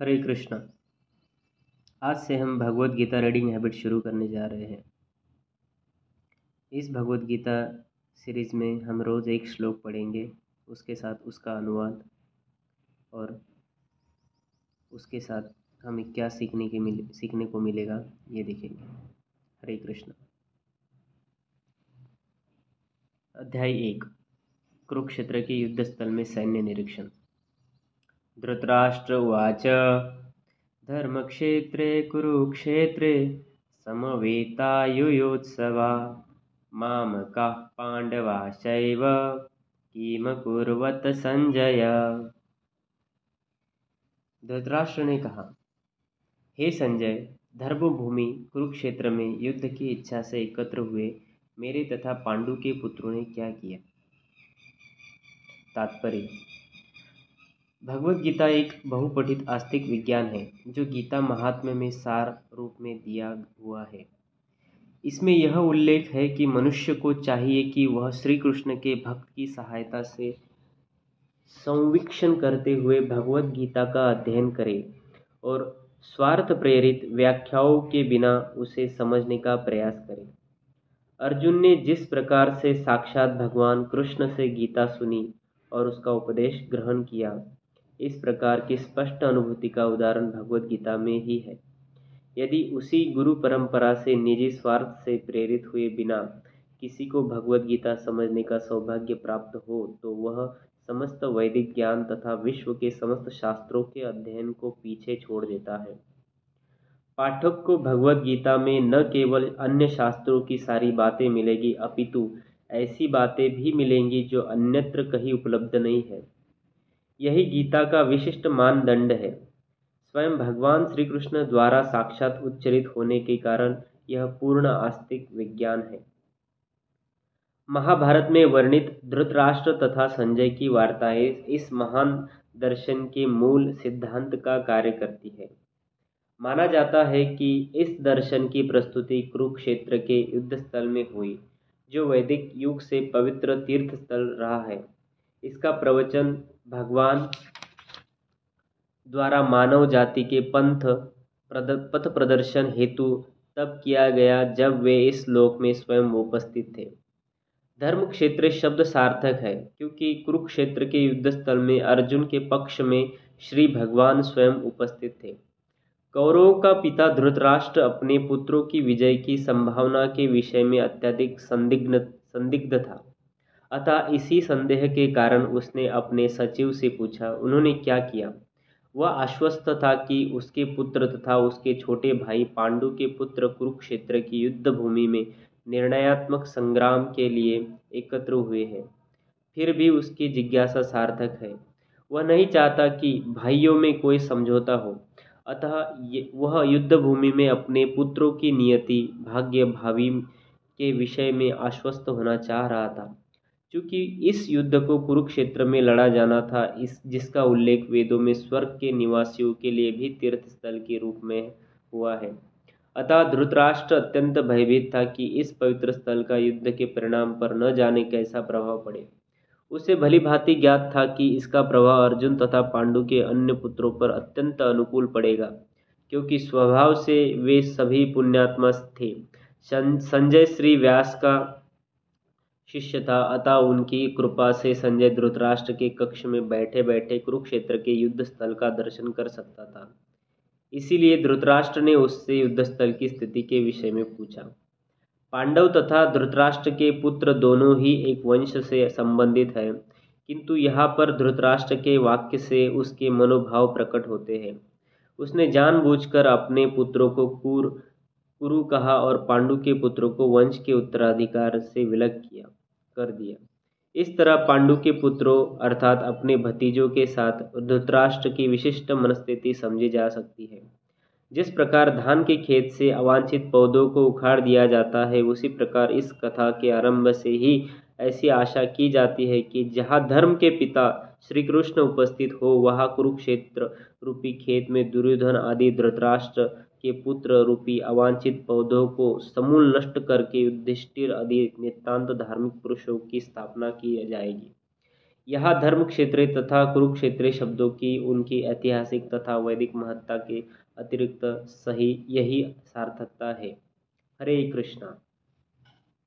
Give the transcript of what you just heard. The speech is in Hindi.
हरे कृष्णा। आज से हम भगवत गीता रीडिंग हैबिट शुरू करने जा रहे हैं। इस भगवत गीता सीरीज़ में हम रोज़ एक श्लोक पढ़ेंगे, उसके साथ उसका अनुवाद और उसके साथ हमें क्या सीखने के मिले, सीखने को मिलेगा, ये देखेंगे। हरे कृष्ण। अध्याय एक, कुरुक्षेत्र के युद्ध स्थल में सैन्य निरीक्षण। धृतराष्ट्र उवाच। धर्मक्षेत्रे, कुरुक्षेत्रे, समवेतायुयोत्सवा। मामकाः पाण्डवाश्चैव किमकुर्वत संजय धृतराष्ट्र ने कहा, हे संजय, धर्मभूमि कुरुक्षेत्र में युद्ध की इच्छा से एकत्र हुए मेरे तथा पांडु के पुत्रों ने क्या किया? तात्पर्य भगवत गीता एक बहुपठित आस्तिक विज्ञान है, जो गीता महात्म्य में सार रूप में दिया हुआ है। इसमें यह उल्लेख है कि मनुष्य को चाहिए कि वह श्री कृष्ण के भक्त की सहायता से संवीक्षण करते हुए भगवत गीता का अध्ययन करे और स्वार्थ प्रेरित व्याख्याओं के बिना उसे समझने का प्रयास करे। अर्जुन ने जिस प्रकार से साक्षात भगवान कृष्ण से गीता सुनी और उसका उपदेश ग्रहण किया इस प्रकार की स्पष्ट अनुभूति का उदाहरण भगवत गीता में ही है। यदि उसी गुरु परंपरा से निजी स्वार्थ से प्रेरित हुए बिना किसी को भगवत गीता समझने का सौभाग्य प्राप्त हो तो वह समस्त वैदिक ज्ञान तथा विश्व के समस्त शास्त्रों के अध्ययन को पीछे छोड़ देता है। पाठक को भगवत गीता में न केवल अन्य शास्त्रों की सारी बातें मिलेगी, अपितु ऐसी बातें भी मिलेंगी जो अन्यत्र कहीं उपलब्ध नहीं है। यही गीता का विशिष्ट मानदंड है। स्वयं भगवान श्री कृष्ण द्वारा साक्षात उच्चरित होने के कारण यह पूर्ण आस्तिक विज्ञान है। महाभारत में वर्णित धृतराष्ट्र तथा संजय की वार्ताएँ इस महान दर्शन के मूल सिद्धांत का कार्य करती है। माना जाता है कि इस दर्शन की प्रस्तुति कुरुक्षेत्र के युद्ध स्थल में हुई, जो वैदिक युग से पवित्र तीर्थ स्थल रहा है। इसका प्रवचन भगवान द्वारा मानव जाति के पंथ पथ प्रदर्शन हेतु तब किया गया जब वे इस लोक में स्वयं उपस्थित थे। धर्म क्षेत्र शब्द सार्थक है, क्योंकि कुरुक्षेत्र के युद्ध स्थल में अर्जुन के पक्ष में श्री भगवान स्वयं उपस्थित थे। कौरवों का पिता धृतराष्ट्र अपने पुत्रों की विजय की संभावना के विषय में अत्यधिक संदिग्ध संदिग्ध था। अतः इसी संदेह के कारण उसने अपने सचिव से पूछा, उन्होंने क्या किया? वह आश्वस्त था कि उसके पुत्र तथा उसके छोटे भाई पांडु के पुत्र कुरुक्षेत्र की युद्ध भूमि में निर्णयात्मक संग्राम के लिए एकत्र हुए हैं। फिर भी उसकी जिज्ञासा सार्थक है। वह नहीं चाहता कि भाइयों में कोई समझौता हो। अतः वह युद्ध भूमि में अपने पुत्रों की नियति भाग्य भावी के विषय में आश्वस्त होना चाह रहा था। क्योंकि इस युद्ध को कुरुक्षेत्र में लड़ा जाना था, इस, जिसका उल्लेख वेदों में स्वर्ग के निवासियों के लिए भी तीर्थ स्थल के रूप में हुआ है। अतः धृतराष्ट्र अत्यंत भयभीत था कि इस पवित्र स्थल का युद्ध के परिणाम पर न जाने कैसा प्रभाव पड़े। उसे भली भांति ज्ञात था कि इसका प्रभाव अर्जुन तथा पांडु के अन्य पुत्रों पर अत्यंत अनुकूल पड़ेगा, क्योंकि स्वभाव से वे सभी पुण्यात्मा थे। संजय श्री व्यास का शिष्य था अतः उनकी कृपा से संजय धृतराष्ट्र के कक्ष में बैठे बैठे कुरुक्षेत्र के युद्ध स्थल का दर्शन कर सकता था। इसीलिए धृतराष्ट्र ने उससे युद्ध स्थल की स्थिति के विषय में पूछा। पांडव तथा धृतराष्ट्र के पुत्र दोनों ही एक वंश से संबंधित हैं, किंतु यहाँ पर धृतराष्ट्र के वाक्य से उसके मनोभाव प्रकट होते हैं। उसने जानबूझकर अपने पुत्रों को कुर, कुरु कहा और पांडु के पुत्रों को वंश के उत्तराधिकार से विलग किया। कर दिया। इस तरह पांडु के पुत्रों, अर्थात अपने भतीजों के साथ धृतराष्ट्र की विशिष्ट मनस्थिति समझी जा सकती है। जिस प्रकार धान के खेत से अवांछित पौधों को उखाड़ दिया जाता है, उसी प्रकार इस कथा के आरंभ से ही ऐसी आशा की जाती है कि जहाँ धर्म के पिता श्री कृष्ण उपस्थित हो, वहाँ कुरुक्षेत्र रूपी खेत में दुर्योधन आदि धृतराष्ट्र के पुत्र रूपी अवांछित पौधों को समूल नष्ट करके युधिष्ठिर आदि नितान्त धार्मिक पुरुषों की स्थापना की जाएगी। यह धर्म क्षेत्र तथा कुरुक्षेत्र शब्दों की, उनकी ऐतिहासिक तथा वैदिक महत्ता के अतिरिक्त सही, यही सार्थकता है। हरे कृष्णा।